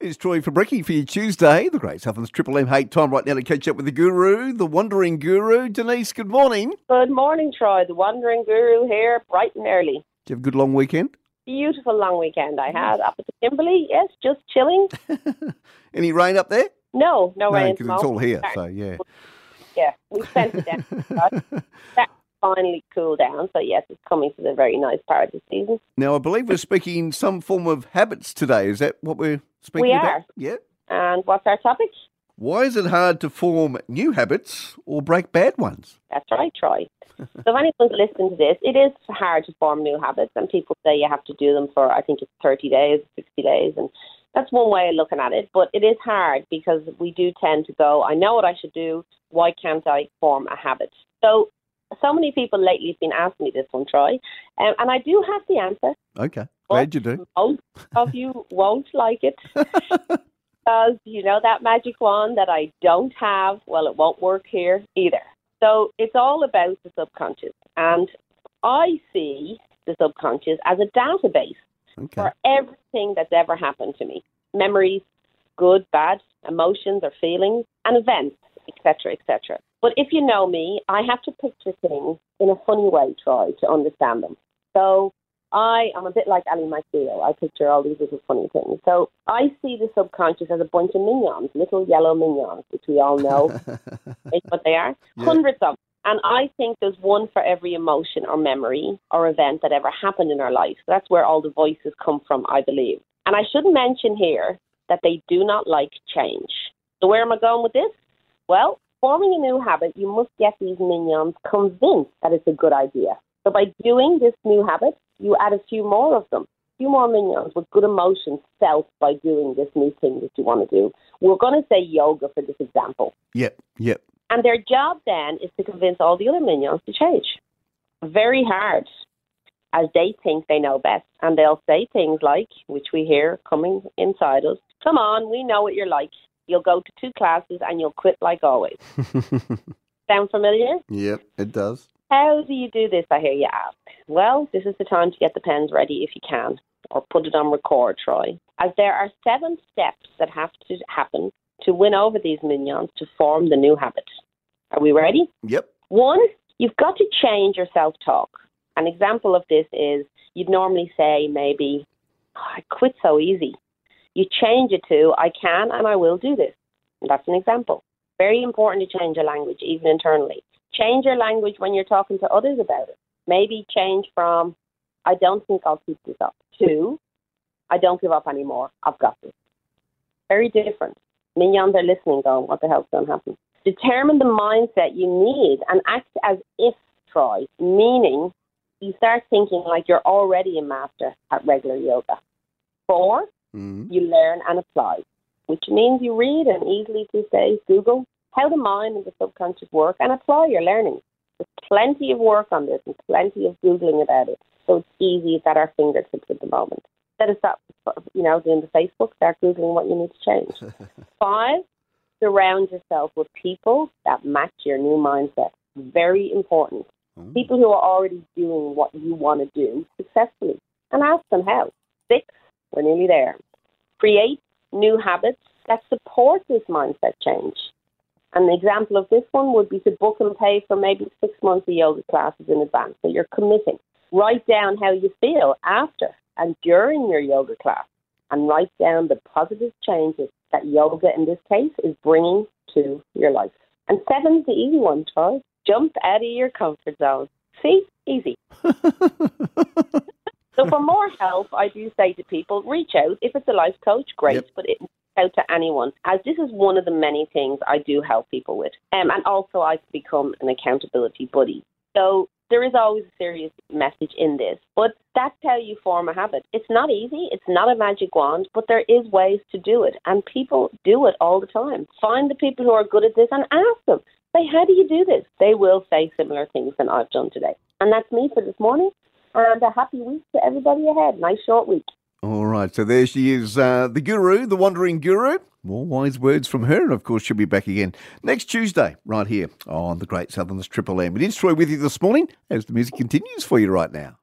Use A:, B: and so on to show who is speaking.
A: It's Troy Fabricki for your Tuesday, the Great Southern's Triple M hate time right now to catch up with the guru, the wandering guru. Denise, good morning.
B: Good morning, Troy. The Wandering Guru here, bright and early.
A: Did you have a good long weekend?
B: Beautiful long weekend I had up at the Kimberley. Yes, just chilling.
A: Any rain up there?
B: No, no,
A: no,
B: rain.
A: because it's all here, so yeah.
B: Yeah, we spent it down. finally cooled down. So yes, it's coming to the very nice part of the season.
A: Now, I believe we're speaking some form of habits today. Is that what we're speaking
B: We
A: about?
B: are.
A: Yeah.
B: And what's our topic?
A: Why is it hard to form new habits or break bad ones?
B: That's right, Troy. so if anyone's listening to this, it is hard to form new habits, and people say you have to do them for I think it's 30 days, 60 days, and that's one way of looking at it. But it is hard because we do tend to go, I know what I should do. Why can't I form a habit? So so many people lately have been asking me this one, Troy, um, and I do have the answer.
A: Okay. Glad you do.
B: Most of you won't like it because you know that magic wand that I don't have. Well, it won't work here either. So it's all about the subconscious, and I see the subconscious as a database
A: Okay.
B: for everything that's ever happened to me memories, good, bad, emotions or feelings, and events, etc., etc. But if you know me, I have to picture things in a funny way, try to understand them. So I am a bit like Ally McBeal. I picture all these little funny things. So I see the subconscious as a bunch of minions, little yellow minions, which we all know is what they are.
A: Yeah.
B: Hundreds of them. And I think there's one for every emotion or memory or event that ever happened in our life. So that's where all the voices come from, I believe. And I should mention here that they do not like change. So where am I going with this? Well, forming a new habit, you must get these minions convinced that it's a good idea. So by doing this new habit, you add a few more of them, a few more minions with good emotions felt by doing this new thing that you want to do. We're going to say yoga for this example.
A: Yep. Yep.
B: And their job then is to convince all the other minions to change. Very hard, as they think they know best. And they'll say things like, which we hear coming inside us Come on, we know what you're like. You'll go to two classes and you'll quit like always. Sound familiar?
A: yep. It does.
B: How do you do this, I hear you ask? Well, this is the time to get the pens ready if you can, or put it on record, Troy. As there are seven steps that have to happen to win over these minions to form the new habit. Are we ready?
A: Yep.
B: One, you've got to change your self talk. An example of this is you'd normally say, maybe, "Oh, I quit so easy. You change it to, I can and I will do this. And that's an example. Very important to change your language, even internally. Change your language when you're talking to others about it. Maybe change from, I don't think I'll keep this up, to, I don't give up anymore. I've got this. Very different. Minions are listening, going, what the hell's going to happen? Determine the mindset you need and act as if, Troy, meaning you start thinking like you're already a master at regular yoga. Four,
A: Mm.
B: you learn and apply, which means you read and easily these days Google how the mind and the subconscious work and apply your learning. There's plenty of work on this and plenty of Googling about it. So it's easy, it's at our fingertips at the moment. Instead of stop, you know, doing the Facebook, start Googling what you need to change. Five, surround yourself with people that match your new mindset. Very important.
A: Mm.
B: People who are already doing what you want to do successfully and ask them how. Six, we're nearly there. Create new habits that support this mindset change. An example of this one would be to book and pay for maybe six months of yoga classes in advance. So you're committing. Write down how you feel after and during your yoga class and write down the positive changes that yoga in this case is bringing to your life. And seven's the easy one, Troy. Jump out of your comfort zone. See? Easy. So for more help, I do say to people, reach out. If it's a life coach, great,
A: Yep.
B: but it, out to anyone, as this is one of the many things I do help people with. Um, and also, I've become an accountability buddy. So there is always a serious message in this, but that's how you form a habit. It's not easy, it's not a magic wand, but there is ways to do it, and people do it all the time. Find the people who are good at this and ask them. Say, how do you do this? They will say similar things than I've done today. And that's me for this morning. And a happy week to everybody ahead. Nice short week.
A: All right, so there she is, uh, the guru, the wandering guru. More wise words from her, and of course, she'll be back again next Tuesday, right here on the Great Southerners Triple M. It is Troy with you this morning as the music continues for you right now.